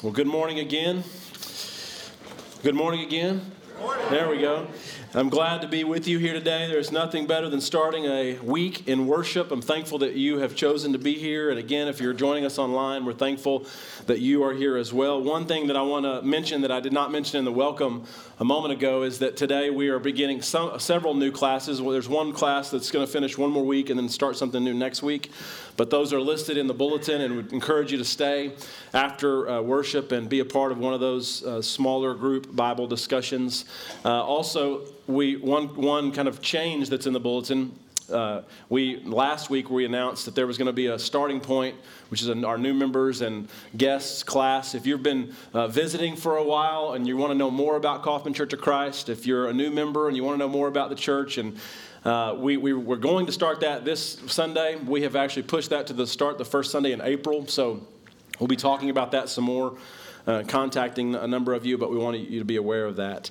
Well, good morning again. Good morning again. There we go. I'm glad to be with you here today. There's nothing better than starting a week in worship. I'm thankful that you have chosen to be here. And again, if you're joining us online, we're thankful that you are here as well. One thing that I want to mention that I did not mention in the welcome a moment ago is that today we are beginning some, several new classes. Well, there's one class that's going to finish one more week and then start something new next week. But those are listed in the bulletin and would encourage you to stay after uh, worship and be a part of one of those uh, smaller group Bible discussions. Uh, also, we one one kind of change that's in the bulletin. Uh, we last week we announced that there was going to be a starting point, which is our new members and guests class. If you've been uh, visiting for a while and you want to know more about Kaufman Church of Christ, if you're a new member and you want to know more about the church and uh, we, we were going to start that this Sunday. We have actually pushed that to the start the first Sunday in April. So we'll be talking about that some more, uh, contacting a number of you, but we want you to be aware of that.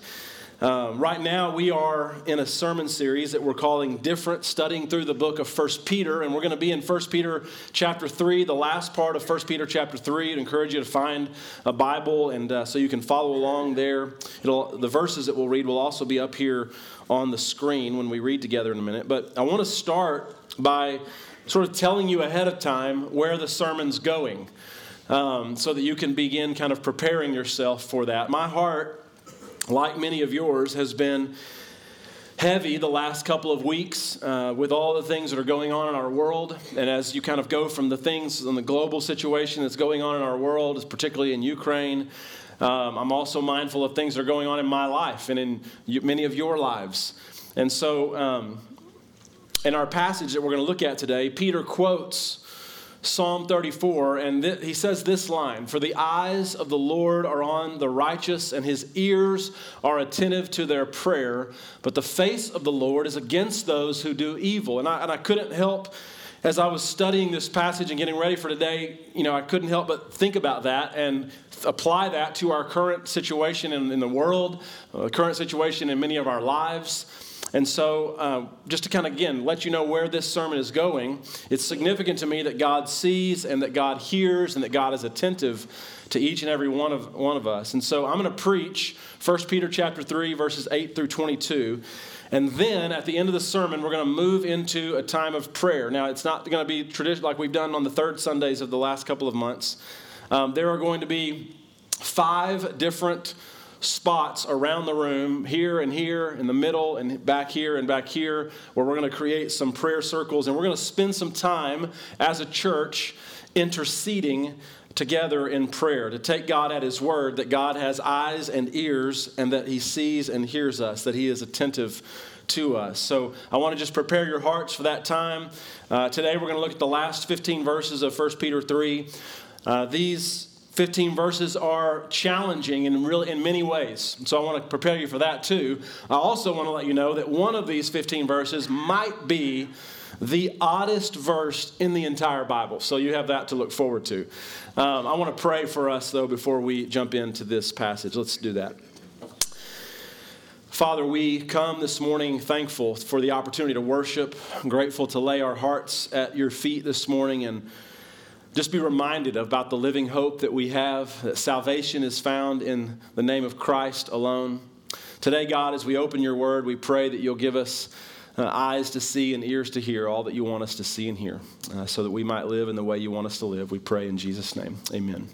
Um, right now, we are in a sermon series that we're calling Different, studying through the book of First Peter. And we're going to be in First Peter chapter 3, the last part of First Peter chapter 3. I'd encourage you to find a Bible and uh, so you can follow along there. It'll, the verses that we'll read will also be up here on the screen when we read together in a minute. But I want to start by sort of telling you ahead of time where the sermon's going um, so that you can begin kind of preparing yourself for that. My heart like many of yours, has been heavy the last couple of weeks uh, with all the things that are going on in our world. And as you kind of go from the things in the global situation that's going on in our world, particularly in Ukraine, um, I'm also mindful of things that are going on in my life and in many of your lives. And so, um, in our passage that we're going to look at today, Peter quotes Psalm 34, and th- he says this line For the eyes of the Lord are on the righteous, and his ears are attentive to their prayer, but the face of the Lord is against those who do evil. And I, and I couldn't help, as I was studying this passage and getting ready for today, you know, I couldn't help but think about that and apply that to our current situation in, in the world, uh, current situation in many of our lives. And so, uh, just to kind of again let you know where this sermon is going, it's significant to me that God sees and that God hears and that God is attentive to each and every one of, one of us. And so, I'm going to preach 1 Peter chapter 3, verses 8 through 22. And then at the end of the sermon, we're going to move into a time of prayer. Now, it's not going to be traditional like we've done on the third Sundays of the last couple of months. Um, there are going to be five different spots around the room, here and here, in the middle, and back here and back here, where we're going to create some prayer circles and we're going to spend some time as a church interceding together in prayer to take God at His word that God has eyes and ears and that He sees and hears us, that He is attentive to us. So I want to just prepare your hearts for that time. Uh, today we're going to look at the last 15 verses of 1 Peter 3. Uh, these 15 verses are challenging in, really, in many ways. So I want to prepare you for that too. I also want to let you know that one of these 15 verses might be the oddest verse in the entire Bible. So you have that to look forward to. Um, I want to pray for us, though, before we jump into this passage. Let's do that. Father, we come this morning thankful for the opportunity to worship, I'm grateful to lay our hearts at your feet this morning and just be reminded about the living hope that we have, that salvation is found in the name of Christ alone. Today, God, as we open your word, we pray that you'll give us uh, eyes to see and ears to hear all that you want us to see and hear uh, so that we might live in the way you want us to live. We pray in Jesus' name. Amen.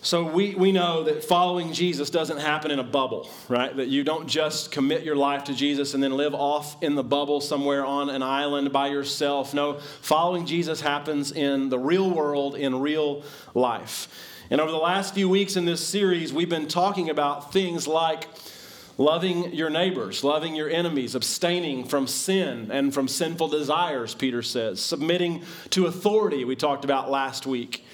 So we, we know that following Jesus doesn't happen in a bubble, right? That you don't just commit your life to Jesus and then live off in the bubble somewhere on an island by yourself. No, following Jesus happens in the real world, in real life. And over the last few weeks in this series, we've been talking about things like loving your neighbors, loving your enemies, abstaining from sin and from sinful desires, Peter says, submitting to authority, we talked about last week.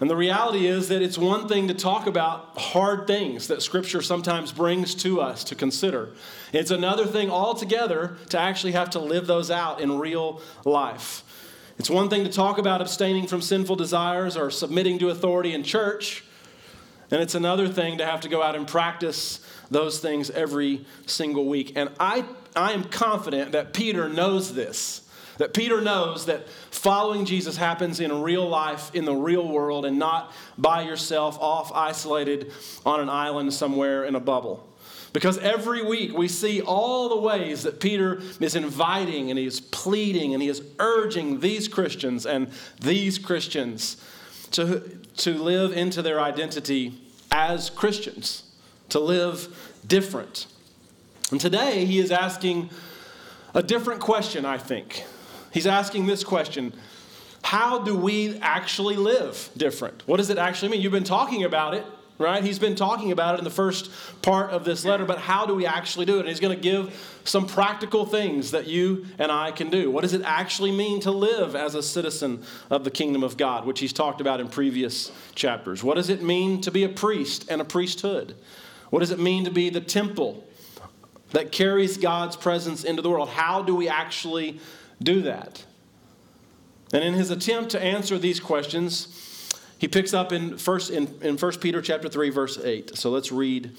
And the reality is that it's one thing to talk about hard things that Scripture sometimes brings to us to consider. It's another thing altogether to actually have to live those out in real life. It's one thing to talk about abstaining from sinful desires or submitting to authority in church, and it's another thing to have to go out and practice those things every single week. And I, I am confident that Peter knows this That Peter knows that following Jesus happens in real life, in the real world, and not by yourself, off isolated on an island somewhere in a bubble. Because every week we see all the ways that Peter is inviting and he is pleading and he is urging these Christians and these Christians to, to live into their identity as Christians, to live different. And today he is asking a different question, I think. He's asking this question How do we actually live different? What does it actually mean? You've been talking about it right? He's been talking about it in the first part of this letter, but how do we actually do it? And he's going to give some practical things that you and I can do. What does it actually mean to live as a citizen of the kingdom of God, which he's talked about in previous chapters? What does it mean to be a priest and a priesthood? What does it mean to be the temple that carries God's presence into the world? How do we actually do that? And in his attempt to answer these questions, he picks up in first in, in 1 Peter chapter 3, verse 8. So let's read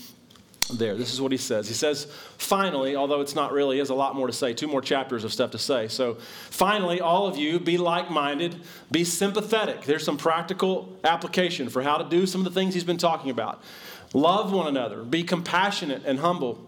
there. This is what he says. He says, finally, although it's not really, has a lot more to say, two more chapters of stuff to say. So, finally, all of you, be like minded, be sympathetic. There's some practical application for how to do some of the things he's been talking about. Love one another, be compassionate and humble.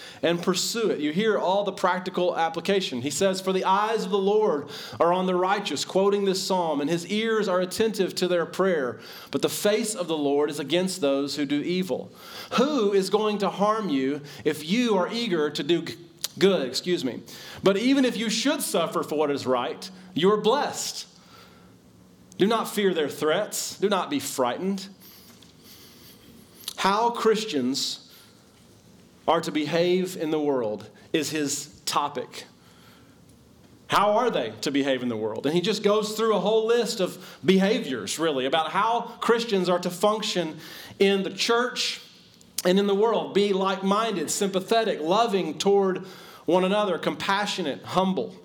and pursue it. You hear all the practical application. He says, For the eyes of the Lord are on the righteous, quoting this psalm, and his ears are attentive to their prayer. But the face of the Lord is against those who do evil. Who is going to harm you if you are eager to do good? Excuse me. But even if you should suffer for what is right, you are blessed. Do not fear their threats, do not be frightened. How Christians are to behave in the world is his topic. How are they to behave in the world? And he just goes through a whole list of behaviors, really, about how Christians are to function in the church and in the world. Be like minded, sympathetic, loving toward one another, compassionate, humble.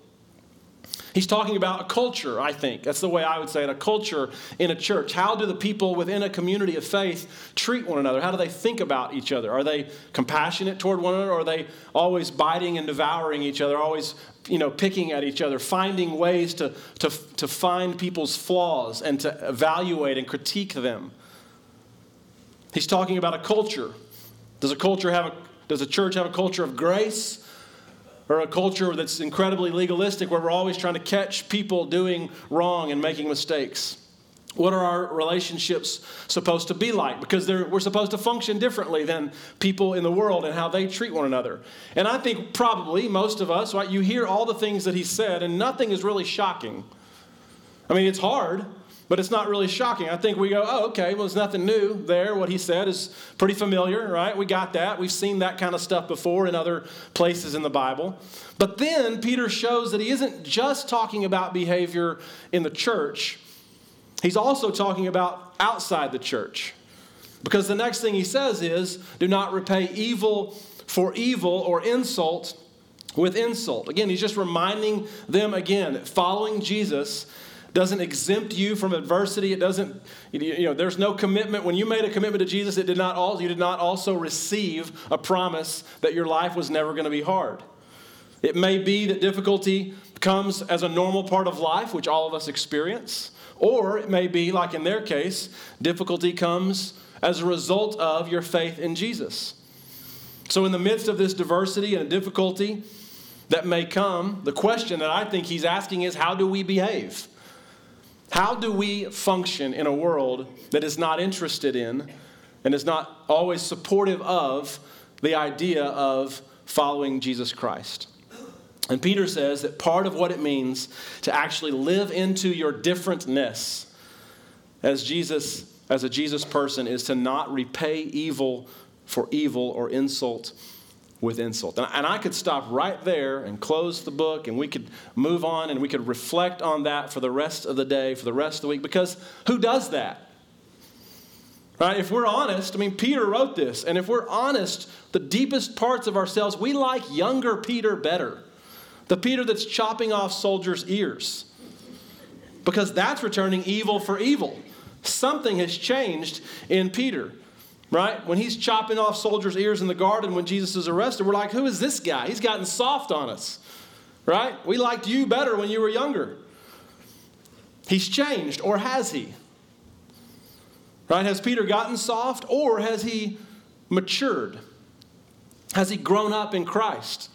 He's talking about a culture, I think. That's the way I would say it a culture in a church. How do the people within a community of faith treat one another? How do they think about each other? Are they compassionate toward one another? Or are they always biting and devouring each other, always you know, picking at each other, finding ways to, to, to find people's flaws and to evaluate and critique them? He's talking about a culture. Does a culture have a, does a church have a culture of grace? Or a culture that's incredibly legalistic where we're always trying to catch people doing wrong and making mistakes. What are our relationships supposed to be like? Because we're supposed to function differently than people in the world and how they treat one another. And I think probably most of us, right, you hear all the things that he said, and nothing is really shocking. I mean, it's hard, but it's not really shocking. I think we go, oh, okay, well, there's nothing new there. What he said is pretty familiar, right? We got that. We've seen that kind of stuff before in other places in the Bible. But then Peter shows that he isn't just talking about behavior in the church, he's also talking about outside the church. Because the next thing he says is, do not repay evil for evil or insult with insult. Again, he's just reminding them again that following Jesus doesn't exempt you from adversity. It doesn't, you know, there's no commitment. When you made a commitment to Jesus, it did not all, you did not also receive a promise that your life was never going to be hard. It may be that difficulty comes as a normal part of life, which all of us experience, or it may be, like in their case, difficulty comes as a result of your faith in Jesus. So, in the midst of this diversity and difficulty that may come, the question that I think he's asking is how do we behave? How do we function in a world that is not interested in and is not always supportive of the idea of following Jesus Christ? And Peter says that part of what it means to actually live into your differentness as Jesus as a Jesus person is to not repay evil for evil or insult with insult. And I could stop right there and close the book and we could move on and we could reflect on that for the rest of the day, for the rest of the week, because who does that? Right? If we're honest, I mean, Peter wrote this, and if we're honest, the deepest parts of ourselves, we like younger Peter better. The Peter that's chopping off soldiers' ears. Because that's returning evil for evil. Something has changed in Peter, right? When he's chopping off soldiers' ears in the garden when Jesus is arrested, we're like, who is this guy? He's gotten soft on us, right? We liked you better when you were younger. He's changed, or has he? Right? Has Peter gotten soft, or has he matured? Has he grown up in Christ?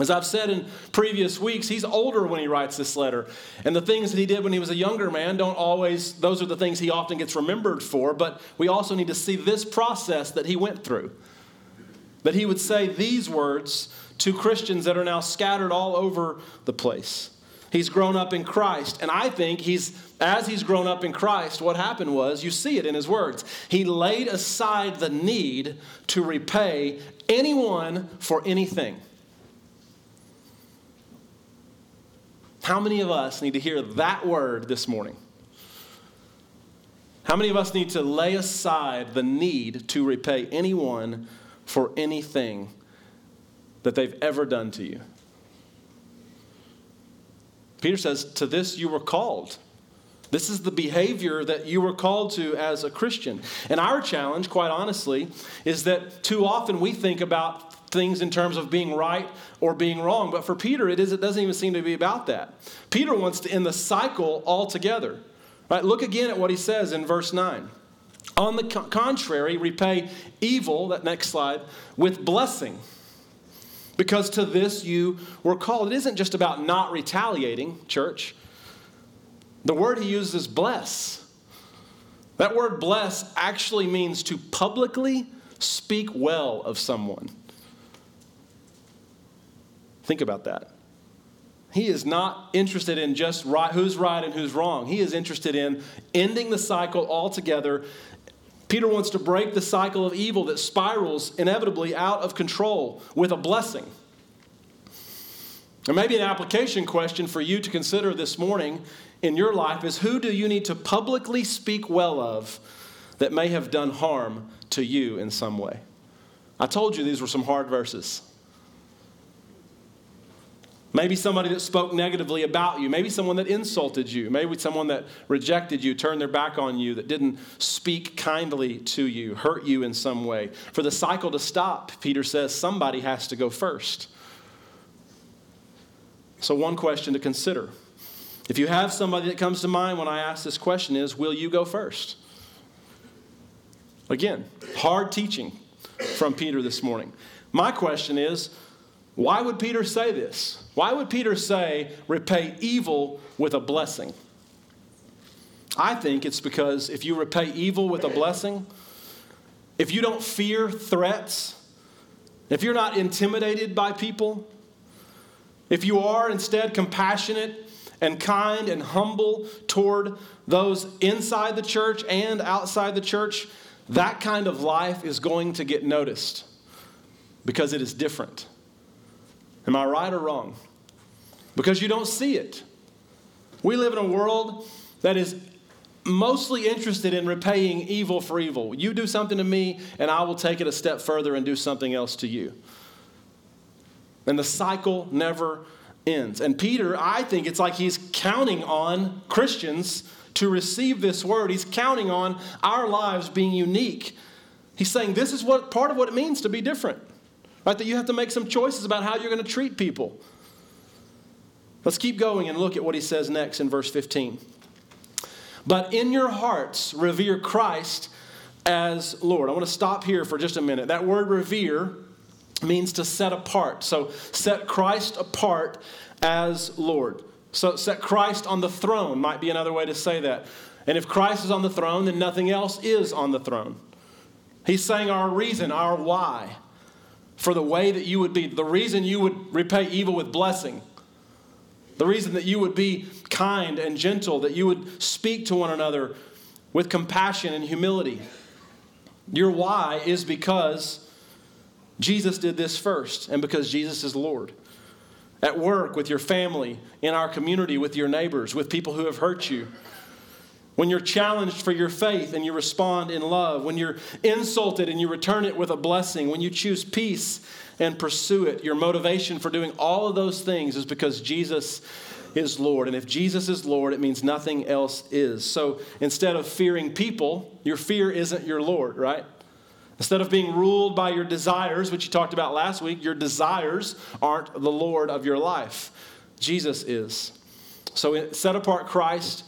As I've said in previous weeks, he's older when he writes this letter. And the things that he did when he was a younger man don't always, those are the things he often gets remembered for. But we also need to see this process that he went through. That he would say these words to Christians that are now scattered all over the place. He's grown up in Christ. And I think he's, as he's grown up in Christ, what happened was, you see it in his words, he laid aside the need to repay anyone for anything. How many of us need to hear that word this morning? How many of us need to lay aside the need to repay anyone for anything that they've ever done to you? Peter says, To this you were called. This is the behavior that you were called to as a Christian. And our challenge, quite honestly, is that too often we think about things in terms of being right or being wrong. But for Peter, it, is, it doesn't even seem to be about that. Peter wants to end the cycle altogether. Right? Look again at what he says in verse 9. On the contrary, repay evil, that next slide, with blessing. Because to this you were called. It isn't just about not retaliating, church. The word he uses is bless. That word bless actually means to publicly speak well of someone. Think about that. He is not interested in just right, who's right and who's wrong. He is interested in ending the cycle altogether. Peter wants to break the cycle of evil that spirals inevitably out of control with a blessing. And maybe an application question for you to consider this morning in your life is who do you need to publicly speak well of that may have done harm to you in some way? I told you these were some hard verses. Maybe somebody that spoke negatively about you. Maybe someone that insulted you. Maybe someone that rejected you, turned their back on you, that didn't speak kindly to you, hurt you in some way. For the cycle to stop, Peter says somebody has to go first. So, one question to consider. If you have somebody that comes to mind when I ask this question is, will you go first? Again, hard teaching from Peter this morning. My question is, why would Peter say this? Why would Peter say, repay evil with a blessing? I think it's because if you repay evil with a blessing, if you don't fear threats, if you're not intimidated by people, if you are instead compassionate and kind and humble toward those inside the church and outside the church, that kind of life is going to get noticed because it is different. Am I right or wrong? Because you don't see it. We live in a world that is mostly interested in repaying evil for evil. You do something to me, and I will take it a step further and do something else to you. And the cycle never ends. And Peter, I think it's like he's counting on Christians to receive this word. He's counting on our lives being unique. He's saying this is what part of what it means to be different. Right? That you have to make some choices about how you're going to treat people. Let's keep going and look at what he says next in verse 15. But in your hearts, revere Christ as Lord. I want to stop here for just a minute. That word revere means to set apart. So set Christ apart as Lord. So set Christ on the throne might be another way to say that. And if Christ is on the throne, then nothing else is on the throne. He's saying our reason, our why for the way that you would be, the reason you would repay evil with blessing, the reason that you would be kind and gentle, that you would speak to one another with compassion and humility. Your why is because Jesus did this first and because Jesus is Lord. At work, with your family, in our community, with your neighbors, with people who have hurt you. When you're challenged for your faith and you respond in love. When you're insulted and you return it with a blessing. When you choose peace and pursue it. Your motivation for doing all of those things is because Jesus is Lord. And if Jesus is Lord, it means nothing else is. So instead of fearing people, your fear isn't your Lord, right? Instead of being ruled by your desires, which you talked about last week, your desires aren't the Lord of your life. Jesus is. So set apart Christ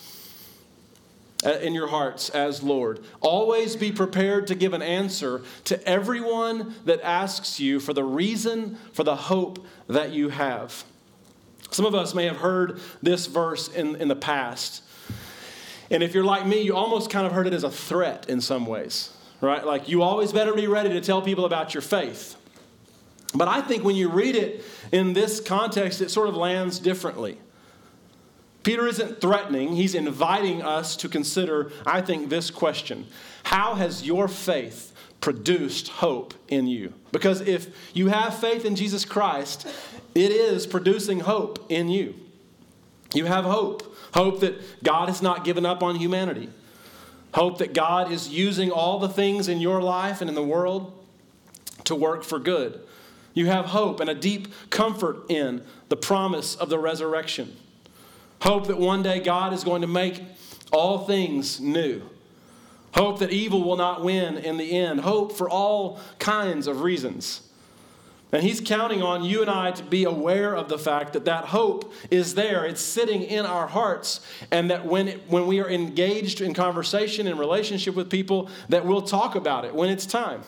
Uh, in your hearts as Lord. Always be prepared to give an answer to everyone that asks you for the reason for the hope that you have. Some of us may have heard this verse in, in the past. And if you're like me, you almost kind of heard it as a threat in some ways, right? Like you always better be ready to tell people about your faith. But I think when you read it in this context, it sort of lands differently. Peter isn't threatening, he's inviting us to consider, I think, this question How has your faith produced hope in you? Because if you have faith in Jesus Christ, it is producing hope in you. You have hope. Hope that God has not given up on humanity. Hope that God is using all the things in your life and in the world to work for good. You have hope and a deep comfort in the promise of the resurrection. Hope that one day God is going to make all things new. Hope that evil will not win in the end. Hope for all kinds of reasons. And he's counting on you and I to be aware of the fact that that hope is there. It's sitting in our hearts. And that when, it, when we are engaged in conversation and relationship with people, that we'll talk about it when it's time.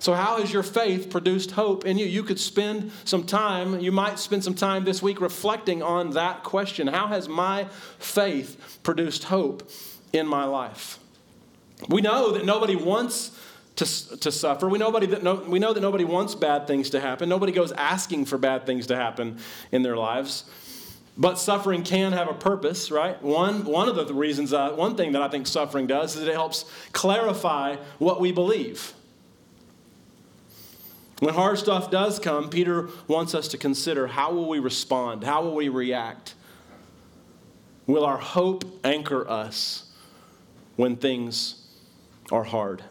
So, how has your faith produced hope in you? You could spend some time, you might spend some time this week reflecting on that question. How has my faith produced hope in my life? We know that nobody wants to, to suffer. We, nobody that no, we know that nobody wants bad things to happen. Nobody goes asking for bad things to happen in their lives. But suffering can have a purpose, right? One, one of the reasons, uh, one thing that I think suffering does is it helps clarify what we believe. When hard stuff does come, Peter wants us to consider how will we respond? How will we react? Will our hope anchor us when things are hard?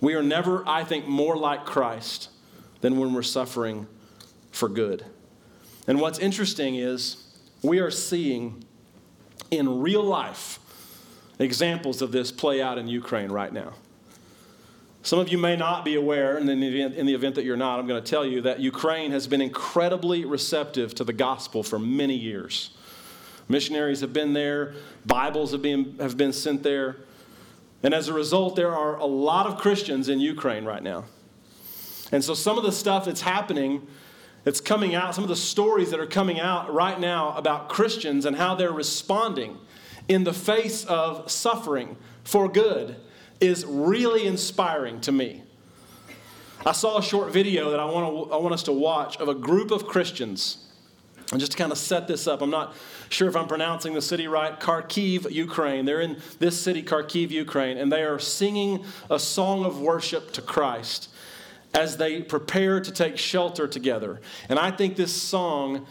We are never, I think, more like Christ than when we're suffering for good. And what's interesting is we are seeing in real life examples of this play out in Ukraine right now. Some of you may not be aware, and in the, event, in the event that you're not, I'm going to tell you that Ukraine has been incredibly receptive to the gospel for many years. Missionaries have been there, Bibles have been, have been sent there. And as a result, there are a lot of Christians in Ukraine right now. And so some of the stuff that's happening, that's coming out, some of the stories that are coming out right now about Christians and how they're responding in the face of suffering for good is really inspiring to me. I saw a short video that I want, to, I want us to watch of a group of Christians. And just to kind of set this up, I'm not sure if I'm pronouncing the city right, Kharkiv, Ukraine. They're in this city, Kharkiv, Ukraine, and they are singing a song of worship to Christ as they prepare to take shelter together. And I think this song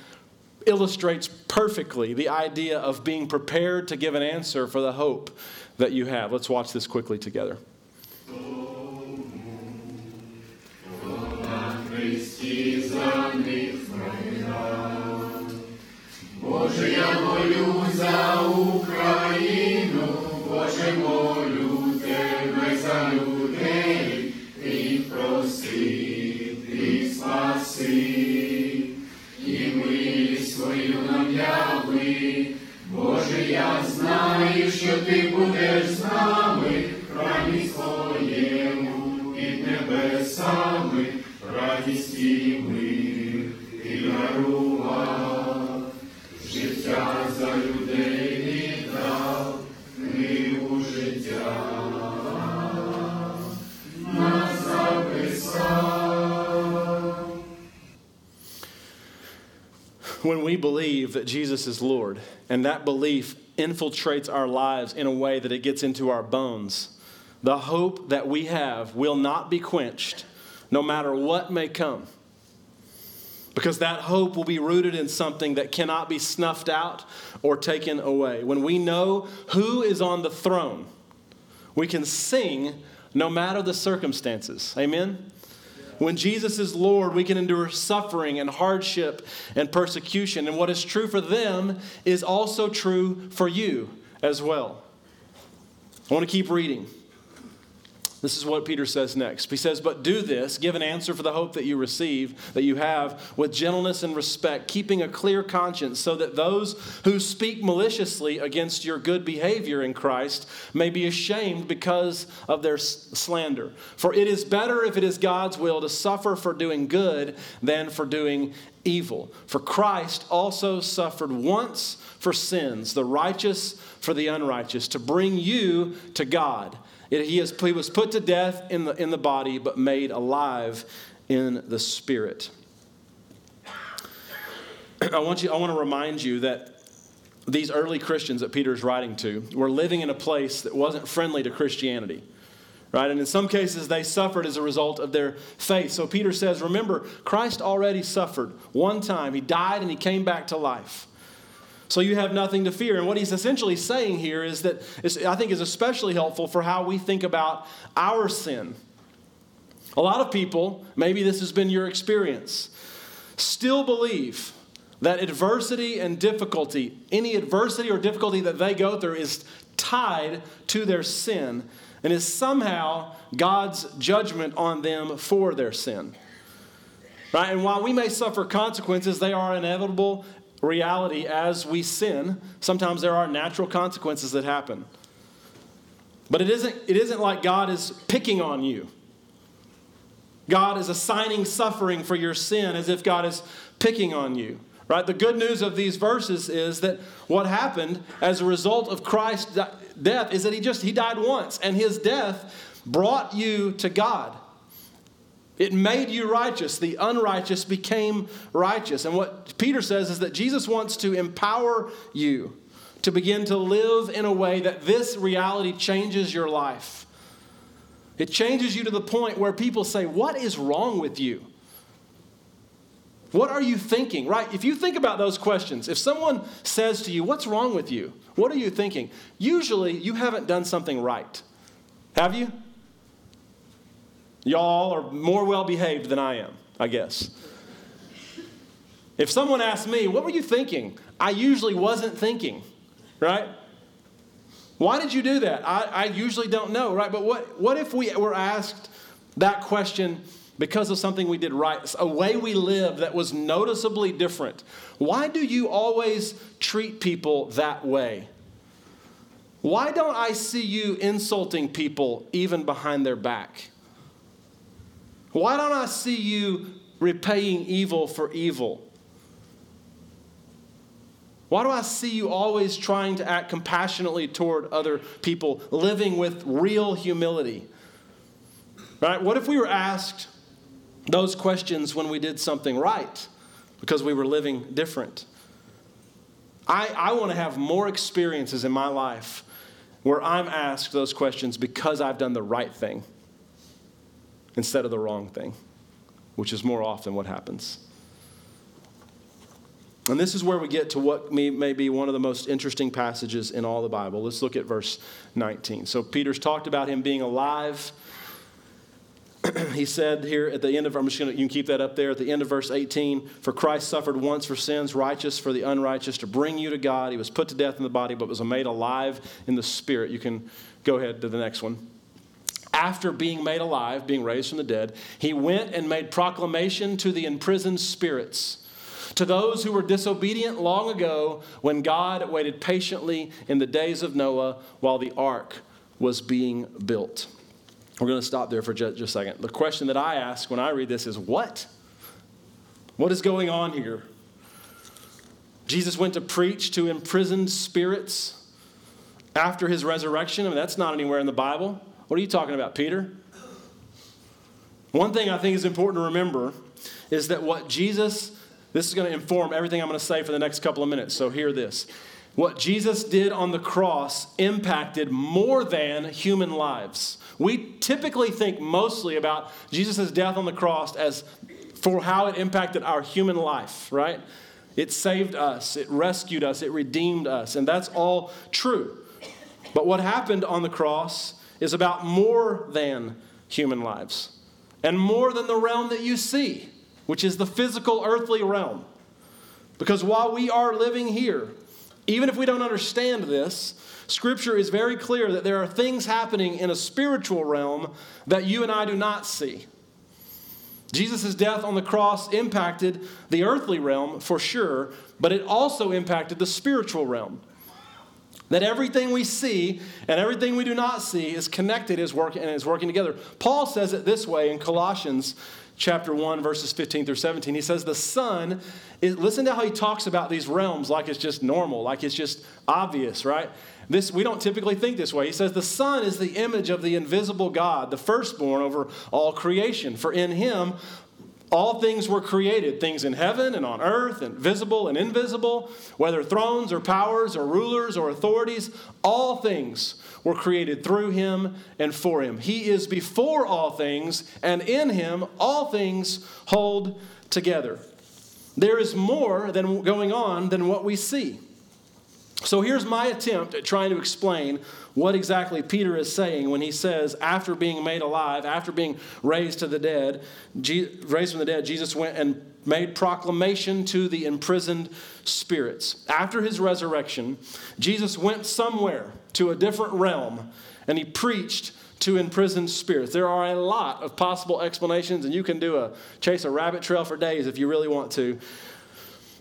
illustrates perfectly the idea of being prepared to give an answer for the hope that you have. Let's watch this quickly together. Боже, я молю за Україну, Боже, молю тебе за людей, ти прости, ти спаси, і милість свою нам яви. Боже, я знаю, що ти будеш з believe that Jesus is Lord, and that belief infiltrates our lives in a way that it gets into our bones, the hope that we have will not be quenched no matter what may come. because that hope will be rooted in something that cannot be snuffed out or taken away. When we know who is on the throne, we can sing no matter the circumstances. Amen? When Jesus is Lord, we can endure suffering and hardship and persecution. And what is true for them is also true for you as well. I want to keep reading. This is what Peter says next. He says, But do this, give an answer for the hope that you receive, that you have, with gentleness and respect, keeping a clear conscience, so that those who speak maliciously against your good behavior in Christ may be ashamed because of their slander. For it is better, if it is God's will, to suffer for doing good than for doing evil. For Christ also suffered once for sins, the righteous for the unrighteous, to bring you to God it, he, is, he was put to death in the, in the body, but made alive in the spirit. I want, you, I want to remind you that these early Christians that Peter is writing to were living in a place that wasn't friendly to Christianity. Right? And in some cases, they suffered as a result of their faith. So Peter says, Remember, Christ already suffered one time. He died and he came back to life. So you have nothing to fear. And what he's essentially saying here is that I think is especially helpful for how we think about our sin. A lot of people, maybe this has been your experience, still believe that adversity and difficulty, any adversity or difficulty that they go through, is tied to their sin and is somehow God's judgment on them for their sin. Right? And while we may suffer consequences, they are inevitable reality as we sin, sometimes there are natural consequences that happen. But it isn't, it isn't like God is picking on you. God is assigning suffering for your sin as if God is picking on you. Right? The good news of these verses is that what happened as a result of Christ's death is that he just he died once and his death brought you to God. It made you righteous. The unrighteous became righteous. And what Peter says is that Jesus wants to empower you to begin to live in a way that this reality changes your life. It changes you to the point where people say, What is wrong with you? What are you thinking? Right? If you think about those questions, if someone says to you, What's wrong with you? What are you thinking? Usually you haven't done something right. Have you? Y'all are more well behaved than I am, I guess. If someone asked me, What were you thinking? I usually wasn't thinking, right? Why did you do that? I, I usually don't know, right? But what, what if we were asked that question because of something we did right, a way we lived that was noticeably different? Why do you always treat people that way? Why don't I see you insulting people even behind their back? Why don't I see you repaying evil for evil? Why do I see you always trying to act compassionately toward other people, living with real humility? Right? What if we were asked those questions when we did something right because we were living different? I, I want to have more experiences in my life where I'm asked those questions because I've done the right thing instead of the wrong thing, which is more often what happens. And this is where we get to what may, may be one of the most interesting passages in all the Bible. Let's look at verse 19. So, Peter's talked about him being alive. he said here at the end of, I'm just going to, you can keep that up there, at the end of verse 18, for Christ suffered once for sins, righteous for the unrighteous, to bring you to God. He was put to death in the body, but was made alive in the spirit. You can go ahead to the next one after being made alive, being raised from the dead, he went and made proclamation to the imprisoned spirits, to those who were disobedient long ago when God waited patiently in the days of Noah while the ark was being built. We're going to stop there for just, a second. The question that I ask when I read this is what? What is going on here? Jesus went to preach to imprisoned spirits after his resurrection. I mean, that's not anywhere in the Bible. What are you talking about, Peter? One thing I think is important to remember is that what Jesus, this is going to inform everything I'm going to say for the next couple of minutes, so hear this. What Jesus did on the cross impacted more than human lives. We typically think mostly about Jesus' death on the cross as for how it impacted our human life, right? It saved us, it rescued us, it redeemed us, and that's all true. But what happened on the cross is about more than human lives and more than the realm that you see, which is the physical earthly realm. Because while we are living here, even if we don't understand this, Scripture is very clear that there are things happening in a spiritual realm that you and I do not see. Jesus' death on the cross impacted the earthly realm for sure, but it also impacted the spiritual realm. That everything we see and everything we do not see is connected is working, and is working together. Paul says it this way in Colossians chapter 1, verses 15 through 17. He says, The Son, is, listen to how he talks about these realms like it's just normal, like it's just obvious, right? This, we don't typically think this way. He says, The Son is the image of the invisible God, the firstborn over all creation. For in him all things were created, things in heaven and on earth, and visible and invisible, whether thrones or powers or rulers or authorities, all things were created through him and for him. He is before all things, and in him all things hold together. There is more than going on than what we see. So here's my attempt at trying to explain what exactly Peter is saying when he says, after being made alive, after being raised to the dead, raised from the dead, Jesus went and made proclamation to the imprisoned spirits. After his resurrection, Jesus went somewhere to a different realm and he preached to imprisoned spirits. There are a lot of possible explanations, and you can do a chase a rabbit trail for days if you really want to.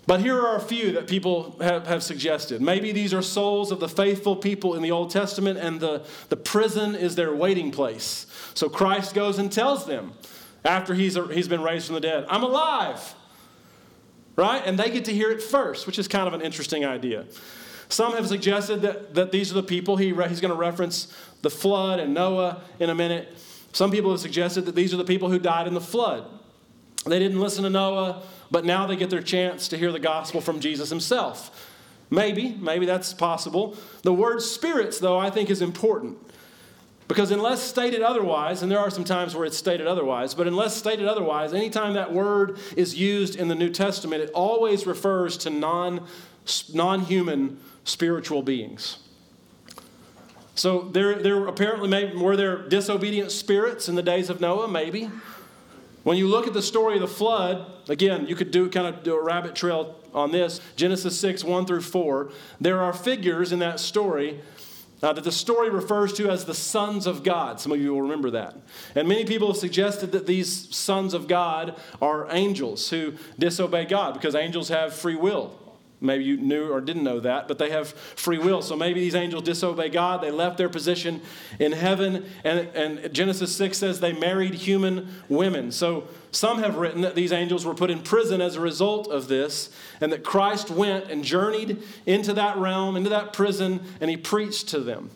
But here are a few that people have, have suggested. Maybe these are souls of the faithful people in the Old Testament, and the, the prison is their waiting place. So Christ goes and tells them after he's, he's been raised from the dead, I'm alive. Right? And they get to hear it first, which is kind of an interesting idea. Some have suggested that, that these are the people, he, he's going to reference the flood and Noah in a minute. Some people have suggested that these are the people who died in the flood. They didn't listen to Noah but now they get their chance to hear the gospel from Jesus himself. Maybe, maybe that's possible. The word spirits, though, I think is important. Because unless stated otherwise, and there are some times where it's stated otherwise, but unless stated otherwise, anytime that word is used in the New Testament, it always refers to non, non-human spiritual beings. So there, there apparently maybe, were there disobedient spirits in the days of Noah? Maybe. When you look at the story of the flood, again, you could do kind of do a rabbit trail on this. Genesis 6, 1 through 4. There are figures in that story uh, that the story refers to as the sons of God. Some of you will remember that. And many people have suggested that these sons of God are angels who disobey God because angels have free will. Maybe you knew or didn't know that, but they have free will. So maybe these angels disobey God. They left their position in heaven. And, and Genesis 6 says they married human women. So some have written that these angels were put in prison as a result of this, and that Christ went and journeyed into that realm, into that prison, and he preached to them.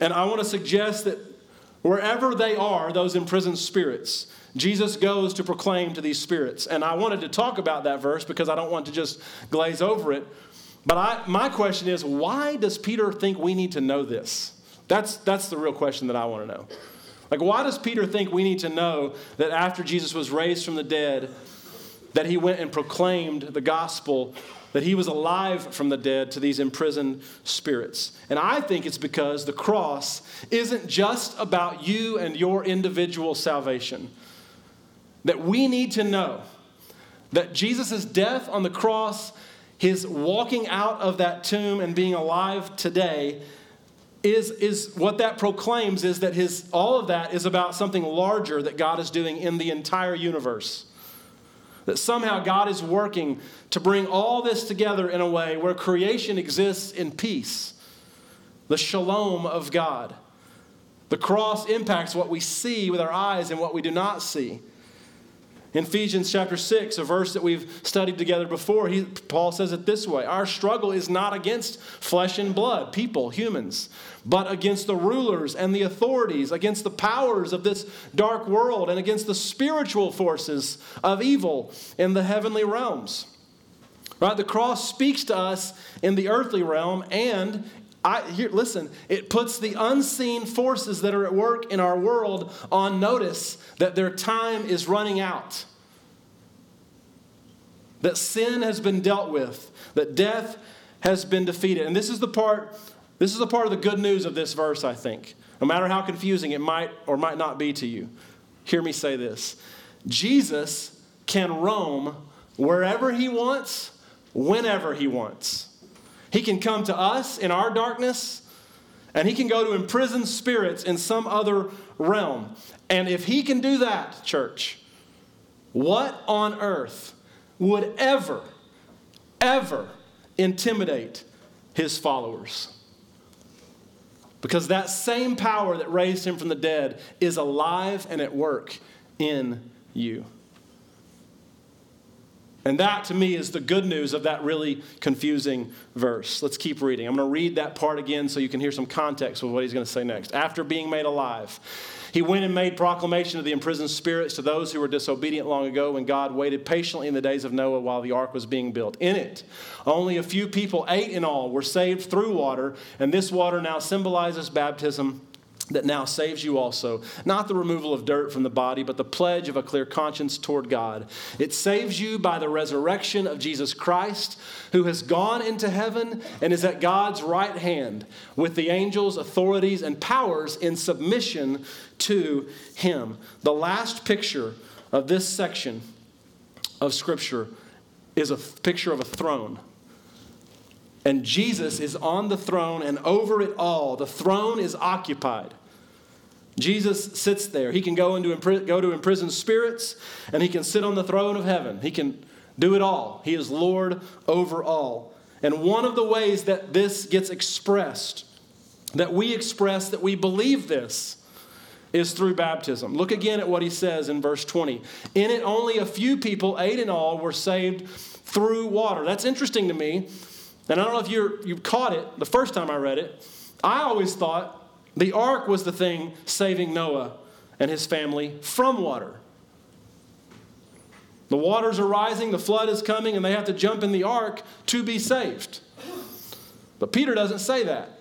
And I want to suggest that wherever they are, those imprisoned spirits, Jesus goes to proclaim to these spirits. And I wanted to talk about that verse because I don't want to just glaze over it. But I, my question is why does Peter think we need to know this? That's, that's the real question that I want to know. Like, why does Peter think we need to know that after Jesus was raised from the dead, that he went and proclaimed the gospel, that he was alive from the dead to these imprisoned spirits? And I think it's because the cross isn't just about you and your individual salvation that we need to know that Jesus' death on the cross, his walking out of that tomb and being alive today, is, is what that proclaims is that his, all of that is about something larger that God is doing in the entire universe. That somehow God is working to bring all this together in a way where creation exists in peace, the shalom of God. The cross impacts what we see with our eyes and what we do not see. In Ephesians chapter 6, a verse that we've studied together before, he, Paul says it this way Our struggle is not against flesh and blood, people, humans, but against the rulers and the authorities, against the powers of this dark world, and against the spiritual forces of evil in the heavenly realms. Right? The cross speaks to us in the earthly realm and I here listen, it puts the unseen forces that are at work in our world on notice that their time is running out. That sin has been dealt with, that death has been defeated. And this is the part this is the part of the good news of this verse, I think. No matter how confusing it might or might not be to you. Hear me say this. Jesus can roam wherever he wants, whenever he wants. He can come to us in our darkness, and he can go to imprisoned spirits in some other realm. And if he can do that, church, what on earth would ever, ever intimidate his followers? Because that same power that raised him from the dead is alive and at work in you. And that to me is the good news of that really confusing verse. Let's keep reading. I'm going to read that part again so you can hear some context of what he's going to say next. After being made alive, he went and made proclamation to the imprisoned spirits to those who were disobedient long ago when God waited patiently in the days of Noah while the ark was being built. In it, only a few people, eight in all, were saved through water, and this water now symbolizes baptism that now saves you also. Not the removal of dirt from the body, but the pledge of a clear conscience toward God. It saves you by the resurrection of Jesus Christ, who has gone into heaven and is at God's right hand with the angels, authorities, and powers in submission to him. The last picture of this section of Scripture is a picture of a throne. And Jesus is on the throne, and over it all, the throne is occupied. Jesus sits there. He can go, into, go to imprisoned spirits, and he can sit on the throne of heaven. He can do it all. He is Lord over all. And one of the ways that this gets expressed, that we express that we believe this, is through baptism. Look again at what he says in verse 20. In it, only a few people, eight in all, were saved through water. That's interesting to me and I don't know if you you caught it the first time I read it. I always thought the ark was the thing saving Noah and his family from water. The waters are rising, the flood is coming, and they have to jump in the ark to be saved. But Peter doesn't say that.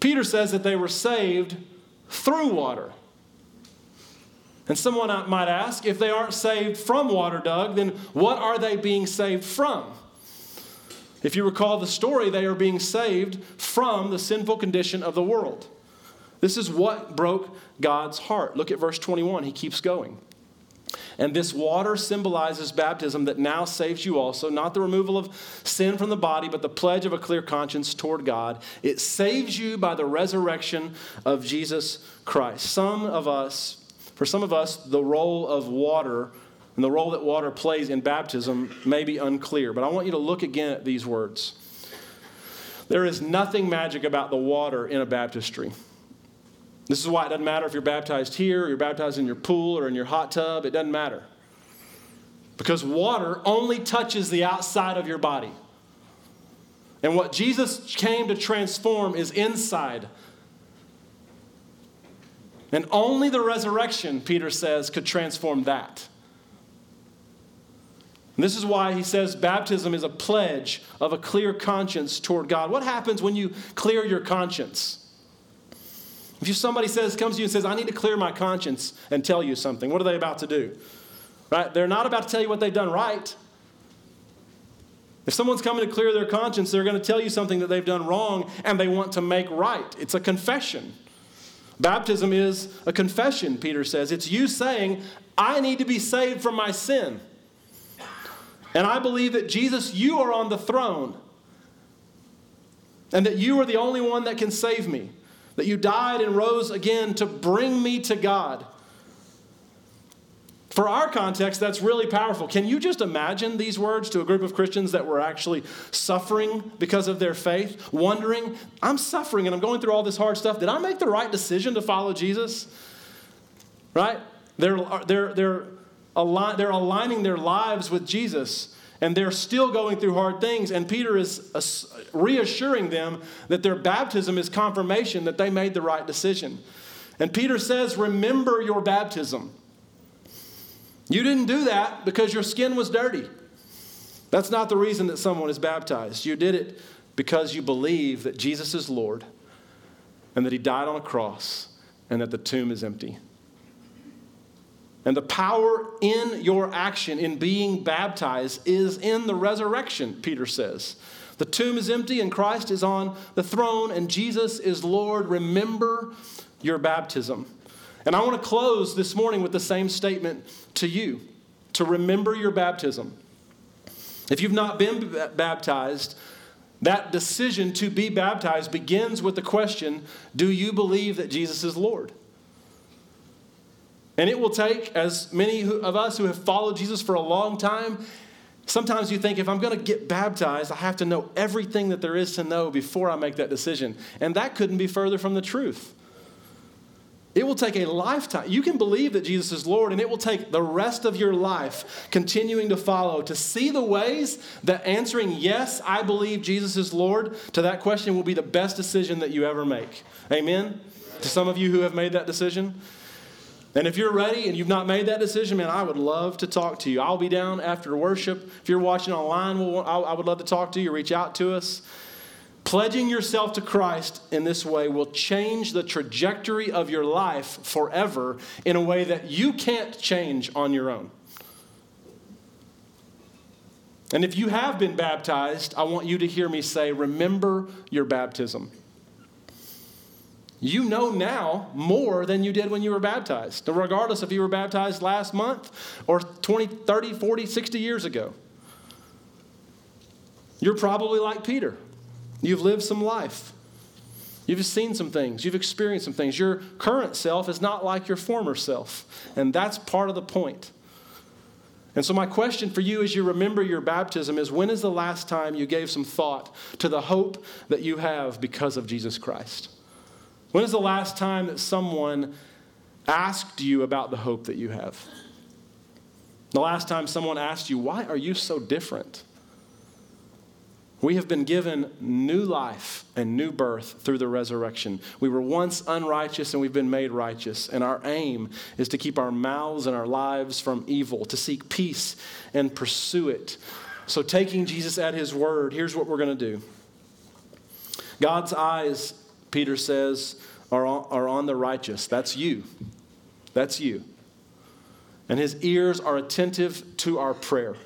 Peter says that they were saved through water. And someone might ask if they aren't saved from water, Doug, then what are they being saved from? If you recall the story, they are being saved from the sinful condition of the world. This is what broke God's heart. Look at verse 21. He keeps going. And this water symbolizes baptism that now saves you also, not the removal of sin from the body, but the pledge of a clear conscience toward God. It saves you by the resurrection of Jesus Christ. Some of us, for some of us, the role of water and the role that water plays in baptism may be unclear, but I want you to look again at these words. There is nothing magic about the water in a baptistry. This is why it doesn't matter if you're baptized here, or you're baptized in your pool, or in your hot tub, it doesn't matter. Because water only touches the outside of your body. And what Jesus came to transform is inside. And only the resurrection, Peter says, could transform that. And this is why he says baptism is a pledge of a clear conscience toward God. What happens when you clear your conscience? If somebody says, comes to you and says, I need to clear my conscience and tell you something, what are they about to do? Right? They're not about to tell you what they've done right. If someone's coming to clear their conscience, they're going to tell you something that they've done wrong and they want to make right. It's a confession. Baptism is a confession, Peter says. It's you saying, I need to be saved from my sin. And I believe that Jesus, you are on the throne. And that you are the only one that can save me. That you died and rose again to bring me to God. For our context, that's really powerful. Can you just imagine these words to a group of Christians that were actually suffering because of their faith, wondering, I'm suffering and I'm going through all this hard stuff. Did I make the right decision to follow Jesus? Right? They're, they're, they're align, they're aligning their lives with Jesus and they're still going through hard things. And Peter is reassuring them that their baptism is confirmation that they made the right decision. And Peter says, Remember your baptism. You didn't do that because your skin was dirty. That's not the reason that someone is baptized. You did it because you believe that Jesus is Lord and that he died on a cross and that the tomb is empty. And the power in your action in being baptized is in the resurrection, Peter says. The tomb is empty and Christ is on the throne and Jesus is Lord. Remember your baptism. And I want to close this morning with the same statement to you to remember your baptism. If you've not been baptized, that decision to be baptized begins with the question Do you believe that Jesus is Lord? And it will take, as many of us who have followed Jesus for a long time, sometimes you think if I'm going to get baptized, I have to know everything that there is to know before I make that decision. And that couldn't be further from the truth. It will take a lifetime. You can believe that Jesus is Lord, and it will take the rest of your life continuing to follow to see the ways that answering, Yes, I believe Jesus is Lord, to that question will be the best decision that you ever make. Amen? To some of you who have made that decision, and if you're ready and you've not made that decision, man, I would love to talk to you. I'll be down after worship. If you're watching online, we'll, I would love to talk to you. Reach out to us. Pledging yourself to Christ in this way will change the trajectory of your life forever in a way that you can't change on your own. And if you have been baptized, I want you to hear me say, remember your baptism you know now more than you did when you were baptized, regardless if you were baptized last month or 20, 30, 40, 60 years ago. You're probably like Peter. You've lived some life. You've seen some things. You've experienced some things. Your current self is not like your former self. And that's part of the point. And so, my question for you as you remember your baptism is when is the last time you gave some thought to the hope that you have because of Jesus Christ? When is the last time that someone asked you about the hope that you have? The last time someone asked you, Why are you so different? We have been given new life and new birth through the resurrection. We were once unrighteous and we've been made righteous. And our aim is to keep our mouths and our lives from evil, to seek peace and pursue it. So, taking Jesus at his word, here's what we're going to do God's eyes Peter says, are on, are on the righteous. That's you. That's you. And his ears are attentive to our prayer.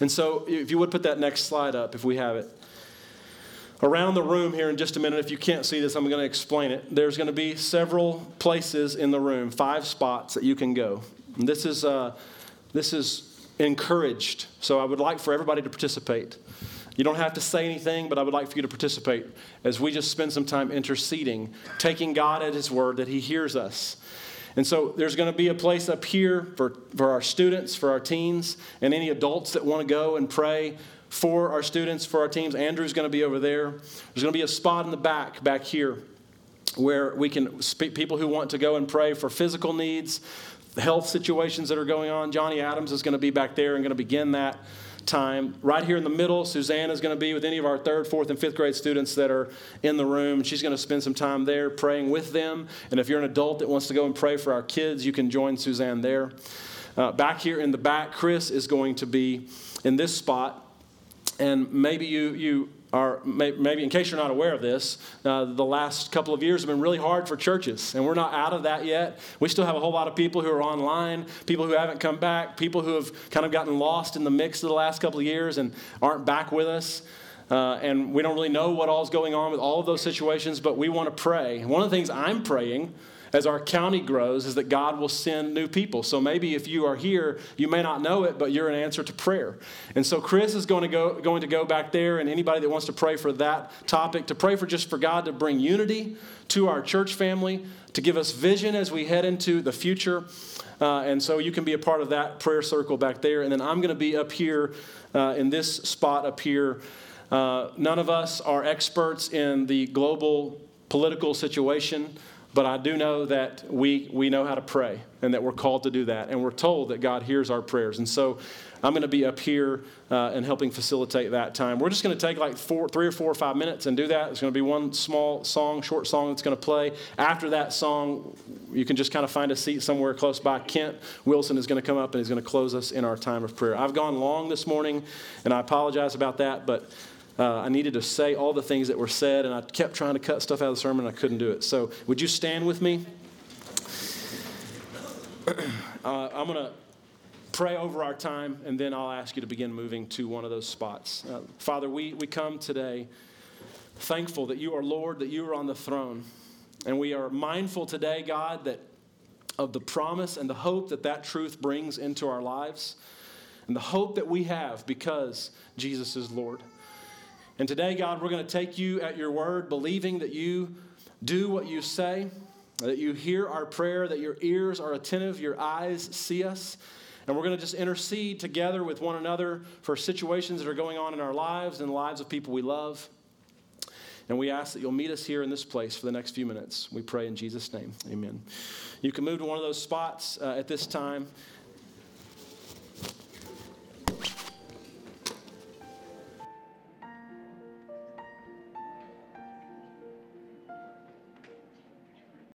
And so, if you would put that next slide up, if we have it. Around the room here in just a minute, if you can't see this, I'm going to explain it. There's going to be several places in the room, five spots that you can go. And this is, uh, this is encouraged. So I would like for everybody to participate. You don't have to say anything, but I would like for you to participate as we just spend some time interceding, taking God at His word that He hears us. And so there's going to be a place up here for, for our students, for our teens, and any adults that want to go and pray for our students, for our teams. Andrew's going to be over there. There's going to be a spot in the back, back here, where we can speak people who want to go and pray for physical needs, health situations that are going on. Johnny Adams is going to be back there and going to begin that time. Right here in the middle, Suzanne is going to be with any of our third, fourth, and fifth grade students that are in the room. She's going to spend some time there praying with them. And if you're an adult that wants to go and pray for our kids, you can join Suzanne there. Uh, back here in the back, Chris is going to be in this spot. And maybe you, you are maybe in case you're not aware of this, uh, the last couple of years have been really hard for churches, and we're not out of that yet. We still have a whole lot of people who are online, people who haven't come back, people who have kind of gotten lost in the mix of the last couple of years and aren't back with us. Uh, and we don't really know what all's going on with all of those situations, but we want to pray. One of the things I'm praying as our county grows is that God will send new people. So maybe if you are here, you may not know it, but you're an answer to prayer. And so Chris is going to go going to go back there, and anybody that wants to pray for that topic, to pray for just for God to bring unity to our church family, to give us vision as we head into the future. Uh, and so you can be a part of that prayer circle back there. And then I'm going to be up here uh, in this spot up here. Uh, none of us are experts in the global political situation. But I do know that we, we know how to pray and that we're called to do that. And we're told that God hears our prayers. And so I'm going to be up here uh, and helping facilitate that time. We're just going to take like four, three or four or five minutes and do that. It's going to be one small song, short song that's going to play. After that song, you can just kind of find a seat somewhere close by. Kent Wilson is going to come up and he's going to close us in our time of prayer. I've gone long this morning, and I apologize about that, but uh, I needed to say all the things that were said, and I kept trying to cut stuff out of the sermon, and I couldn't do it. So, would you stand with me? Uh, I'm going to pray over our time, and then I'll ask you to begin moving to one of those spots. Uh, Father, we, we come today thankful that you are Lord, that you are on the throne. And we are mindful today, God, that of the promise and the hope that that truth brings into our lives, and the hope that we have because Jesus is Lord. And today, God, we're going to take you at your word, believing that you do what you say, that you hear our prayer, that your ears are attentive, your eyes see us. And we're going to just intercede together with one another for situations that are going on in our lives and the lives of people we love. And we ask that you'll meet us here in this place for the next few minutes. We pray in Jesus' name. Amen. You can move to one of those spots uh, at this time.